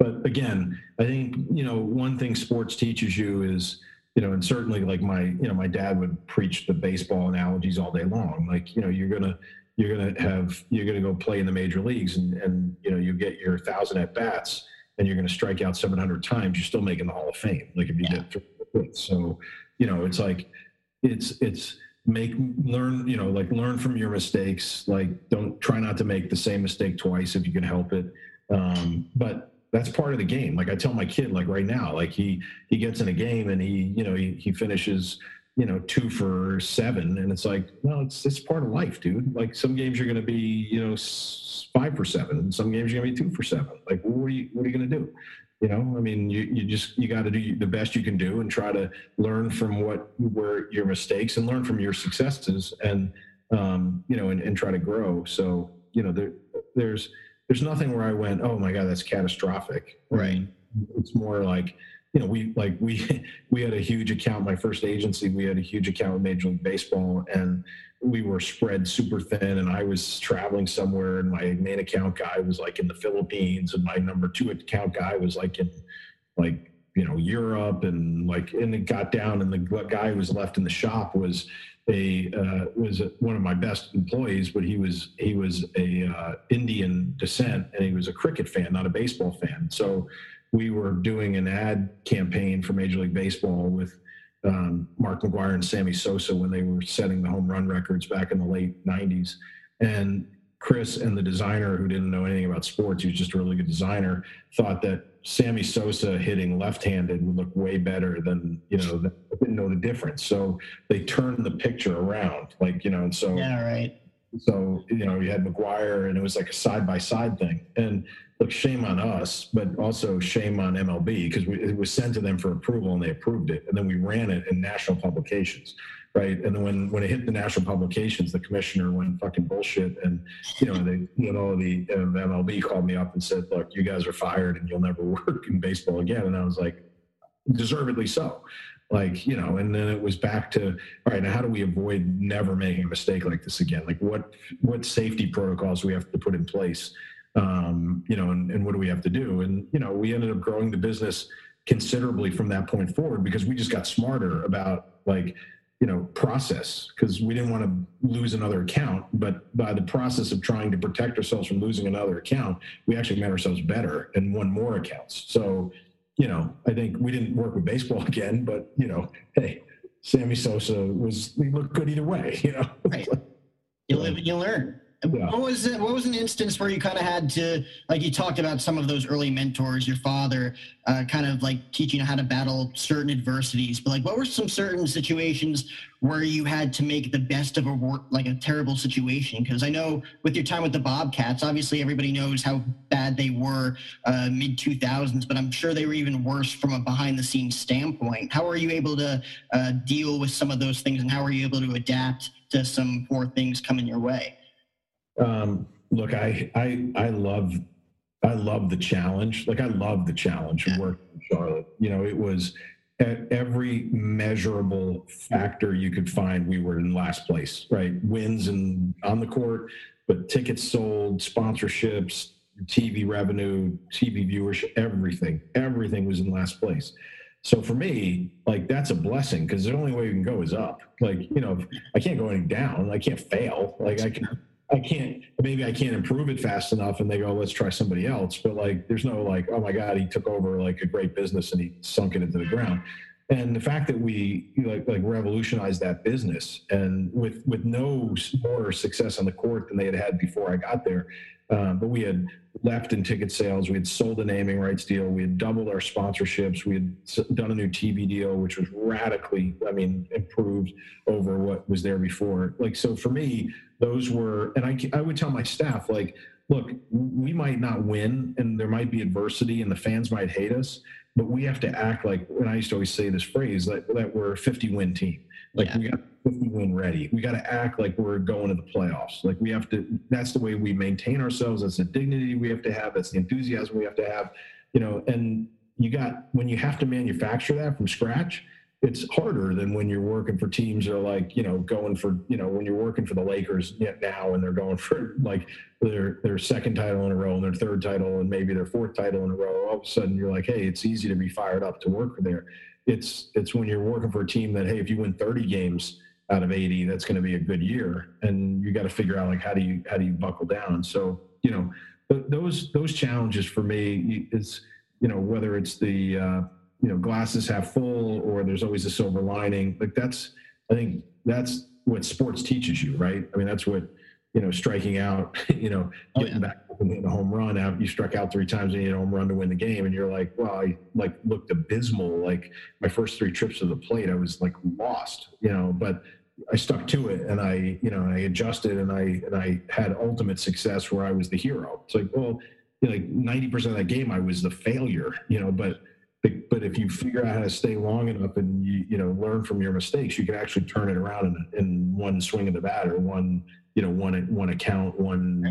But, but again i think you know one thing sports teaches you is you know and certainly like my you know my dad would preach the baseball analogies all day long. Like you know you're gonna you're to have you're to go play in the major leagues and and you know you get your thousand at bats and you're to strike out 700 times you're still making the hall of fame like if you yeah. get so you know it's like it's it's make learn you know like learn from your mistakes like don't try not to make the same mistake twice if you can help it um, but that's part of the game like i tell my kid like right now like he he gets in a game and he you know he, he finishes you know, two for seven. And it's like, well, it's it's part of life, dude. Like some games you're going to be, you know, five for seven, and some games you're going to be two for seven. Like, what are you what are you going to do? You know, I mean, you, you just you got to do the best you can do and try to learn from what were your mistakes and learn from your successes, and um, you know, and, and try to grow. So you know, there there's there's nothing where I went, oh my god, that's catastrophic. Right. It's more like you know, we like we we had a huge account. My first agency, we had a huge account with Major League Baseball, and we were spread super thin. And I was traveling somewhere, and my main account guy was like in the Philippines, and my number two account guy was like in like you know Europe, and like and it got down, and the guy who was left in the shop was a uh, was one of my best employees, but he was he was a uh, Indian descent, and he was a cricket fan, not a baseball fan. So we were doing an ad campaign for Major League Baseball with um, Mark McGwire and Sammy Sosa when they were setting the home run records back in the late 90s. And Chris and the designer, who didn't know anything about sports, he was just a really good designer, thought that Sammy Sosa hitting left-handed would look way better than you know. Didn't know the difference, so they turned the picture around, like you know. And so yeah, right. So you know you had McGwire and it was like a side by side thing. And look, shame on us, but also shame on MLB because it was sent to them for approval and they approved it, and then we ran it in national publications right? And then when when it hit the national publications, the commissioner went fucking bullshit, and you know they you know the um, MLB called me up and said, "Look, you guys are fired, and you'll never work in baseball again." And I was like, deservedly so. Like you know, and then it was back to all right. Now, how do we avoid never making a mistake like this again? Like what what safety protocols do we have to put in place? Um, you know, and, and what do we have to do? And you know, we ended up growing the business considerably from that point forward because we just got smarter about like you know process because we didn't want to lose another account but by the process of trying to protect ourselves from losing another account we actually made ourselves better and won more accounts so you know i think we didn't work with baseball again but you know hey sammy sosa was he looked good either way you know right. you live and you learn yeah. What was it, what was an instance where you kind of had to like you talked about some of those early mentors, your father, uh, kind of like teaching how to battle certain adversities. But like, what were some certain situations where you had to make the best of a like a terrible situation? Because I know with your time with the Bobcats, obviously everybody knows how bad they were uh, mid two thousands, but I'm sure they were even worse from a behind the scenes standpoint. How are you able to uh, deal with some of those things, and how are you able to adapt to some poor things coming your way? Um, look, I I I love I love the challenge. Like I love the challenge of working in Charlotte. You know, it was at every measurable factor you could find, we were in last place, right? Wins and on the court, but tickets sold, sponsorships, TV revenue, TV viewership, everything, everything was in last place. So for me, like that's a blessing because the only way you can go is up. Like, you know, I can't go any down. I can't fail. Like I can I can't, maybe I can't improve it fast enough and they go, let's try somebody else. But like, there's no like, oh my God, he took over like a great business and he sunk it into the ground. And the fact that we like, like revolutionized that business and with, with no more success on the court than they had had before I got there. Um, but we had left in ticket sales. We had sold a naming rights deal. We had doubled our sponsorships. We had done a new TV deal, which was radically, I mean, improved over what was there before. Like, so for me, those were, and I, I would tell my staff, like, look, we might not win and there might be adversity and the fans might hate us, but we have to act like, and I used to always say this phrase, that, that we're a 50 win team. Like yeah. we got 50 win ready. We got to act like we're going to the playoffs. Like we have to, that's the way we maintain ourselves. That's the dignity we have to have. That's the enthusiasm we have to have, you know, and you got, when you have to manufacture that from scratch, it's harder than when you're working for teams that are like you know going for you know when you're working for the Lakers now and they're going for like their their second title in a row and their third title and maybe their fourth title in a row. All of a sudden you're like, hey, it's easy to be fired up to work for there. It's it's when you're working for a team that hey, if you win 30 games out of 80, that's going to be a good year, and you got to figure out like how do you how do you buckle down. So you know those those challenges for me is you know whether it's the uh, you know glasses half full or there's always a silver lining like that's i think that's what sports teaches you right i mean that's what you know striking out you know oh, getting yeah. back and hitting a home run out you struck out three times and you hit a home run to win the game and you're like well i like looked abysmal like my first three trips to the plate i was like lost you know but I stuck to it and I, you know, I adjusted and I and I had ultimate success where I was the hero. It's like, well, you know, like ninety percent of that game I was the failure, you know, but but if you figure out how to stay long enough and you you know learn from your mistakes, you can actually turn it around in, in one swing of the bat or one you know one one account, one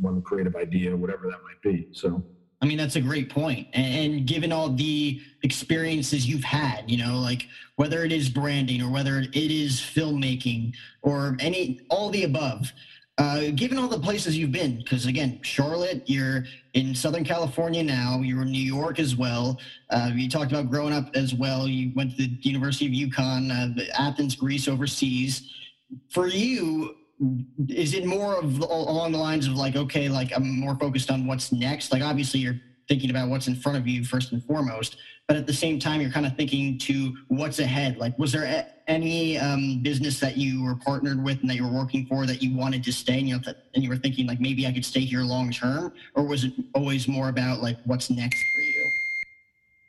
one creative idea, whatever that might be. So. I mean, that's a great point. And given all the experiences you've had, you know, like whether it is branding or whether it is filmmaking or any, all the above, uh, given all the places you've been, because again, Charlotte, you're in Southern California now, you're in New York as well. Uh, you talked about growing up as well. You went to the University of UConn, uh, Athens, Greece, overseas. For you, is it more of along the lines of like, okay, like I'm more focused on what's next? Like, obviously, you're thinking about what's in front of you first and foremost but at the same time you're kind of thinking to what's ahead like was there a- any um, business that you were partnered with and that you were working for that you wanted to stay and you, know, and you were thinking like maybe i could stay here long term or was it always more about like what's next for you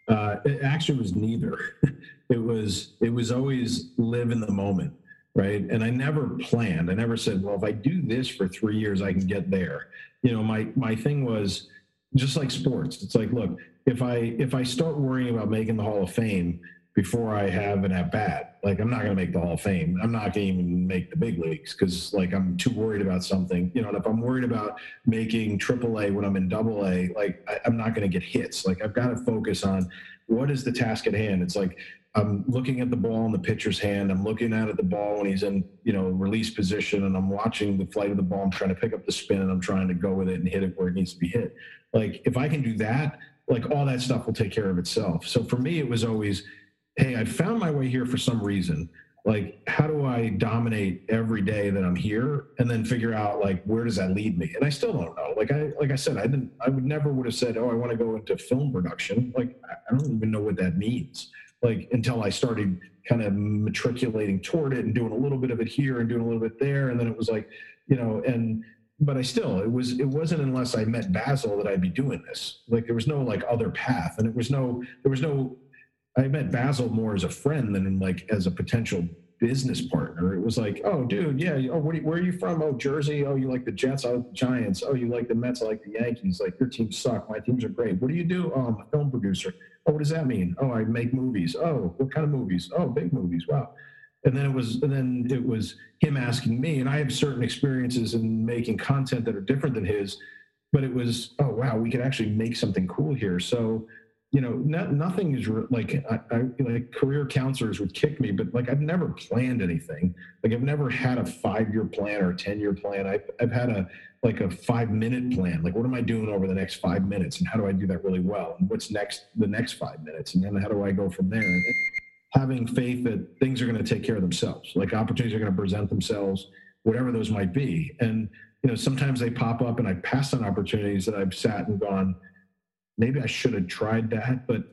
uh, it actually was neither it was it was always live in the moment right? And I never planned. I never said, well, if I do this for three years, I can get there. You know, my my thing was just like sports. It's like, look, if I if I start worrying about making the Hall of Fame before I have an at bat, like I'm not going to make the Hall of Fame. I'm not going to even make the big leagues because like I'm too worried about something. You know, and if I'm worried about making AAA when I'm in Double A, like I, I'm not going to get hits. Like I've got to focus on what is the task at hand. It's like I'm looking at the ball in the pitcher's hand. I'm looking at the ball when he's in, you know, release position, and I'm watching the flight of the ball. I'm trying to pick up the spin, and I'm trying to go with it and hit it where it needs to be hit. Like if I can do that, like all that stuff will take care of itself. So for me, it was always, hey, I found my way here for some reason. Like, how do I dominate every day that I'm here, and then figure out like where does that lead me? And I still don't know. Like I, like I said, I didn't, I would never would have said, oh, I want to go into film production. Like I don't even know what that means like until I started kind of matriculating toward it and doing a little bit of it here and doing a little bit there. And then it was like, you know, and but I still it was it wasn't unless I met Basil that I'd be doing this. Like there was no like other path. And it was no there was no I met Basil more as a friend than like as a potential business partner. It was like, oh, dude, yeah, oh, where, where, are you from? Oh, Jersey. Oh, you like the Jets? Oh, the Giants. Oh, you like the Mets? I like the Yankees. Like your teams suck. My teams are great. What do you do? Oh, I'm a film producer. Oh, what does that mean? Oh, I make movies. Oh, what kind of movies? Oh, big movies. Wow. And then it was, and then it was him asking me, and I have certain experiences in making content that are different than his, but it was, oh wow, we could actually make something cool here. So, you know, nothing is re- like I, I, like career counselors would kick me, but like I've never planned anything. Like I've never had a five year plan or a ten year plan. I've I've had a like a five minute plan. Like, what am I doing over the next five minutes, and how do I do that really well? And what's next the next five minutes, and then how do I go from there? Having faith that things are going to take care of themselves, like opportunities are going to present themselves, whatever those might be. And you know, sometimes they pop up, and I pass on opportunities that I've sat and gone, maybe I should have tried that, but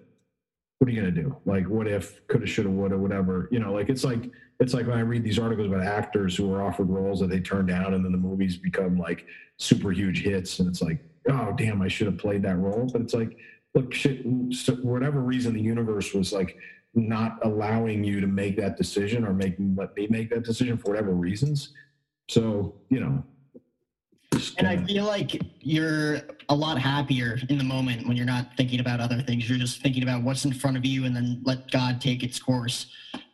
what are you going to do? Like, what if, coulda, shoulda, woulda, whatever. You know, like it's like it's like when I read these articles about actors who are offered roles that they turn down, and then the movies become like super huge hits, and it's like, oh damn, I should have played that role. But it's like, look, shit, whatever reason the universe was like not allowing you to make that decision or make let me make that decision for whatever reasons. So you know. And I feel like you're a lot happier in the moment when you're not thinking about other things. You're just thinking about what's in front of you and then let God take its course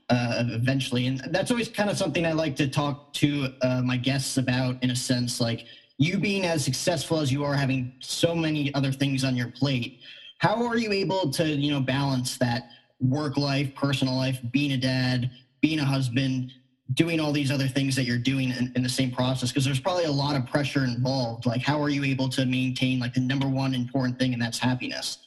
uh, eventually. And that's always kind of something I like to talk to uh, my guests about in a sense, like you being as successful as you are, having so many other things on your plate. How are you able to, you know, balance that work life, personal life, being a dad, being a husband, doing all these other things that you're doing in, in the same process? Because there's probably a lot of pressure involved. Like, how are you able to maintain like the number one important thing, and that's happiness?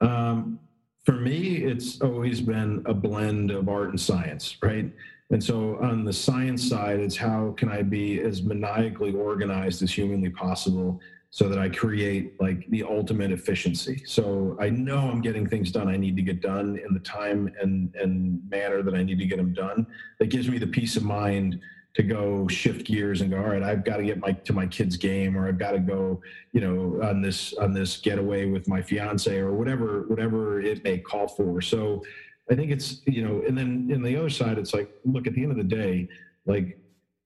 Um, for me, it's always been a blend of art and science, right? And so on the science side, it's how can I be as maniacally organized as humanly possible so that I create like the ultimate efficiency. So I know I'm getting things done I need to get done in the time and, and manner that I need to get them done. That gives me the peace of mind to go shift gears and go all right i've got to get my to my kids game or i've got to go you know on this on this getaway with my fiance or whatever whatever it may call for so i think it's you know and then in the other side it's like look at the end of the day like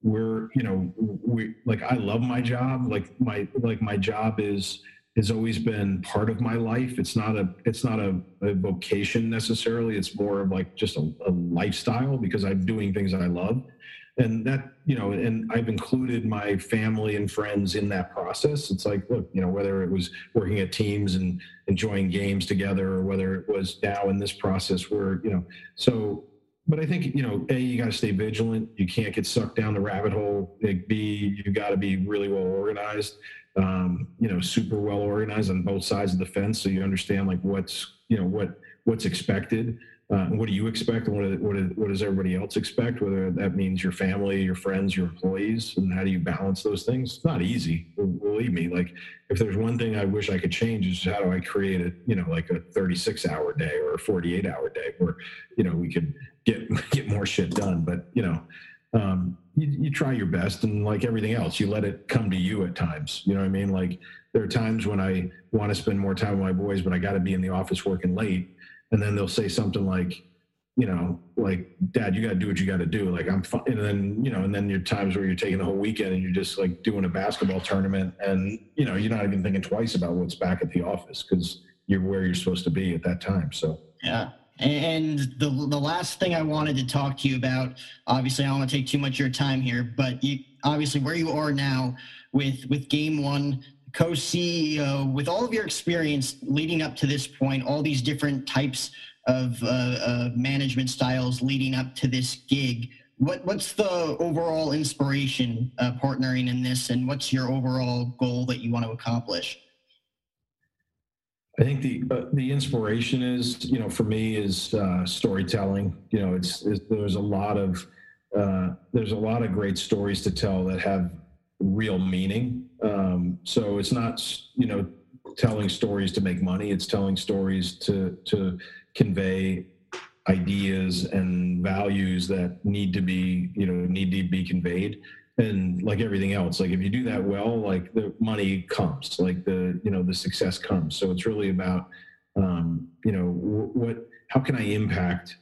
we're you know we like i love my job. Like my like my job is has always been part of my life. It's not a it's not a, a vocation necessarily. It's more of like just a, a lifestyle because i'm doing things that i love. And that you know and i've included my family and friends in that process. It's like look you know whether it was working at teams and enjoying games together or whether it was now in this process where you know so but i think you know a you got to stay vigilant. You can't get sucked down the rabbit hole. Like b you got to be really well organized. Um, you know super well organized on both sides of the fence so you understand like what's you know what what's expected uh, what do you expect and what, what, what does everybody else expect whether that means your family your friends your employees and how do you balance those things? It's not easy believe me like if there's one thing i wish i could change is how do i create a you know like a 36 hour day or a 48 hour day where you know we could get get more shit done but you know um, you, you try your best and like everything else you let it come to you at times you know what i mean? Like there are times when i want to spend more time with my boys but i got to be in the office working late and then they'll say something like you know, like, Dad, you got to do what you got to do. Like, I'm fine. And then, you know, and then your times where you're taking the whole weekend and you're just like doing a basketball tournament and, you know, you're not even thinking twice about what's back at the office because you're where you're supposed to be at that time. So, yeah. And the the last thing I wanted to talk to you about, obviously, I don't want to take too much of your time here, but you obviously where you are now with with Game One, co-CEO, with all of your experience leading up to this point, all these different types of uh, uh, management styles leading up to this gig. What what's the overall inspiration uh, partnering in this, and what's your overall goal that you want to accomplish? I think the uh, the inspiration is, you know, for me is uh, storytelling. You know, it's, it's, there's a lot of uh, there's a lot of great stories to tell that have real meaning. Um, so it's not, you know, telling stories to make money. It's telling stories to to convey ideas and values that need to be, you know, need to be conveyed and like everything else like if you do that well like the money comes like the you know the success comes so it's really about um, you know what how can i impact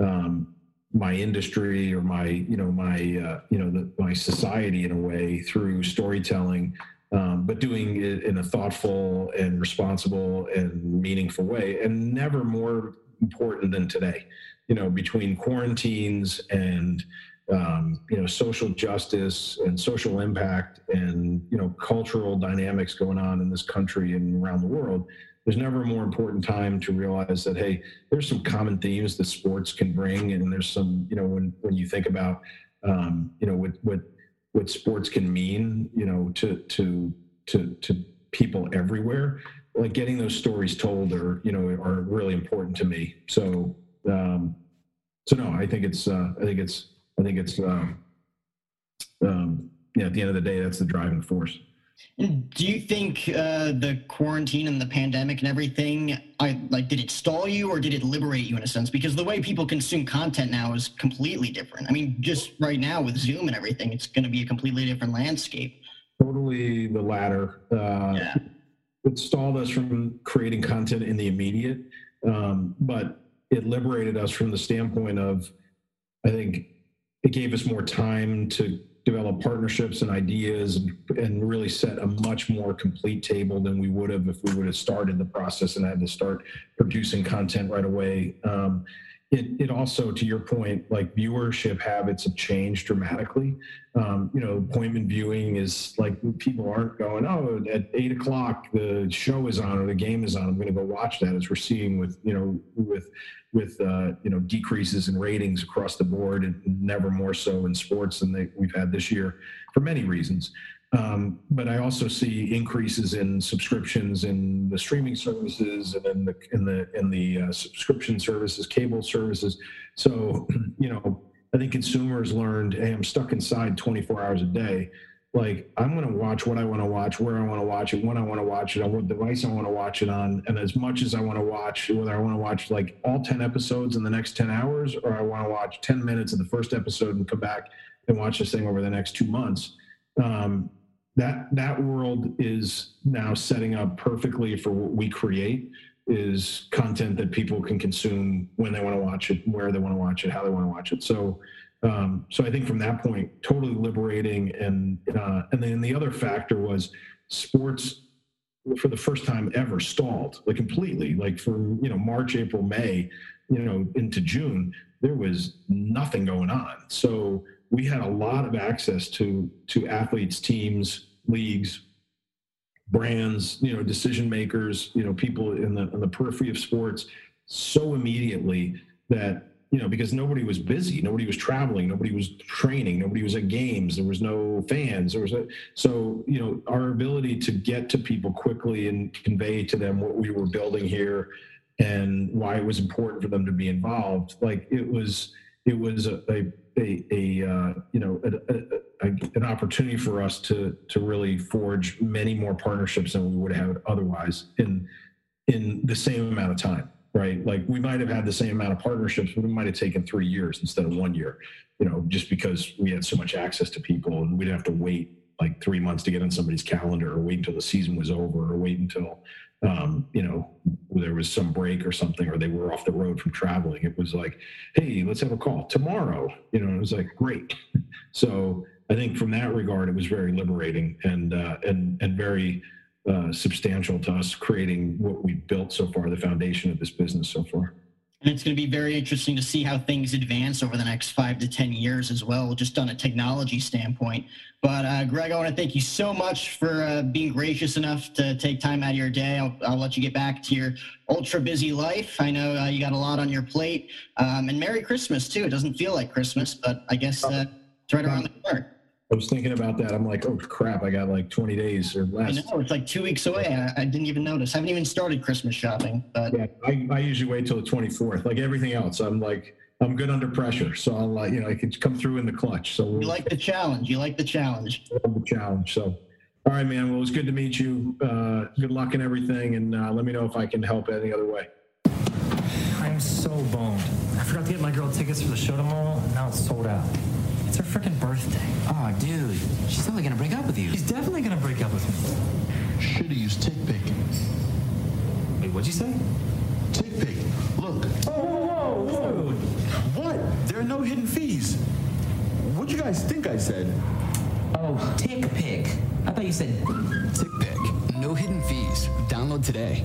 um, my industry or my you know my uh, you know the, my society in a way through storytelling um, but doing it in a thoughtful and responsible and meaningful way and never more important than today. You know between quarantines and um, you know social justice and social impact and you know cultural dynamics going on in this country and around the world there's never a more important time to realize that hey there's some common themes that sports can bring and there's some you know when when you think about um, you know what what what sports can mean you know to to to to people everywhere like getting those stories told are you know are really important to me so um so no i think it's uh i think it's I think it's, um, um, yeah, at the end of the day, that's the driving force. Do you think uh, the quarantine and the pandemic and everything, I like, did it stall you or did it liberate you in a sense? Because the way people consume content now is completely different. I mean, just right now with Zoom and everything, it's going to be a completely different landscape. Totally the latter. Uh, yeah. It stalled us from creating content in the immediate, um, but it liberated us from the standpoint of, I think, it gave us more time to develop partnerships and ideas and, and, really set a much more complete table than we would have if we would have started the process and had to start producing content right away. Um, it, it also, to your point, like viewership habits have changed dramatically. Um, you know, appointment viewing is like people aren't going, oh, at eight o'clock the show is on or the game is on. I'm going to go watch that. As we're seeing with you know with with uh, you know decreases in ratings across the board, and never more so in sports than they, we've had this year for many reasons. Um, but I also see increases in subscriptions in the streaming services and in the in the in the uh, subscription services, cable services. So you know, I think consumers learned, hey, I'm stuck inside 24 hours a day. Like I'm going to watch what I want to watch, where I want to watch it, when I want to watch it, on what device I want to watch it on, and as much as I want to watch, whether I want to watch like all 10 episodes in the next 10 hours, or I want to watch 10 minutes of the first episode and come back and watch this thing over the next two months. Um, that that world is now setting up perfectly for what we create is content that people can consume when they want to watch it where they want to watch it how they want to watch it. So um, so i think from that point totally liberating and uh, and then the other factor was sports for the first time ever stalled like completely. Like from you know march april may you know into june there was nothing going on. So we had a lot of access to to athletes, teams, leagues, brands, you know, decision makers, you know, people in the in the periphery of sports so immediately that you know because nobody was busy nobody was traveling nobody was training nobody was at games there was no fans there was a, so you know our ability to get to people quickly and convey to them what we were building here and why it was important for them to be involved like it was it was a, a a, a uh, you know a, a, an opportunity for us to to really forge many more partnerships than we would have otherwise in in the same amount of time right? Like we might have had the same amount of partnerships but it might have taken three years instead of one year you know just because we had so much access to people and we didn't have to wait like three months to get on somebody's calendar or wait until the season was over or wait until um, you know, there was some break or something, or they were off the road from traveling. It was like, hey, let's have a call tomorrow. You know, it was like great. So I think from that regard, it was very liberating and uh, and and very uh, substantial to us creating what we've built so far, the foundation of this business so far. And it's going to be very interesting to see how things advance over the next five to 10 years as well, just on a technology standpoint. But uh, Greg, I want to thank you so much for uh, being gracious enough to take time out of your day. I'll, I'll, let you get back to your ultra busy life. I know uh, you got a lot on your plate. Um, and Merry Christmas, too. It doesn't feel like Christmas, but I guess uh, it's right around the corner. I was thinking about that. I'm like, oh crap, I got like 20 days or less. I know it's like two weeks away. I, I didn't even notice. I haven't even started Christmas shopping. But yeah, I, I usually wait till the 24th. Like everything else, I'm like, I'm good under pressure, so I'll uh, you know I can come through in the clutch. So you like the challenge. You like the challenge. the challenge. So, all right, man. Well, it was good to meet you. Uh, good luck and everything, and uh, let me know if I can help any other way. I'm so boned. I forgot to get my girl tickets for the show tomorrow, and now it's sold out. It's her freaking birthday. Oh, dude. She's totally gonna break up with you. She's definitely gonna break up with me. Should've used TickPick. Wait, what'd you say? TickPick. Look. Oh, whoa, whoa, whoa. What? There are no hidden fees. What'd you guys think I said? Oh, TickPick. I thought you said TickPick. No hidden fees. Download today.